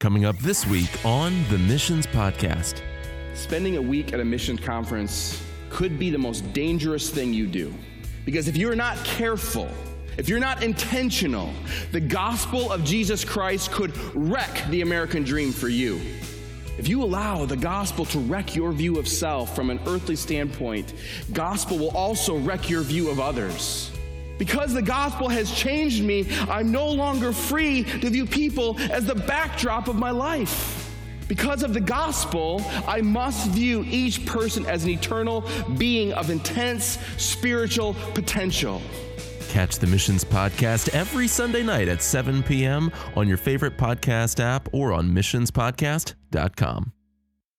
Coming up this week on the Missions Podcast. Spending a week at a mission conference could be the most dangerous thing you do. Because if you're not careful, if you're not intentional, the gospel of Jesus Christ could wreck the American dream for you. If you allow the gospel to wreck your view of self from an earthly standpoint, gospel will also wreck your view of others. Because the gospel has changed me, I'm no longer free to view people as the backdrop of my life. Because of the gospel, I must view each person as an eternal being of intense spiritual potential. Catch the Missions Podcast every Sunday night at 7 p.m. on your favorite podcast app or on missionspodcast.com.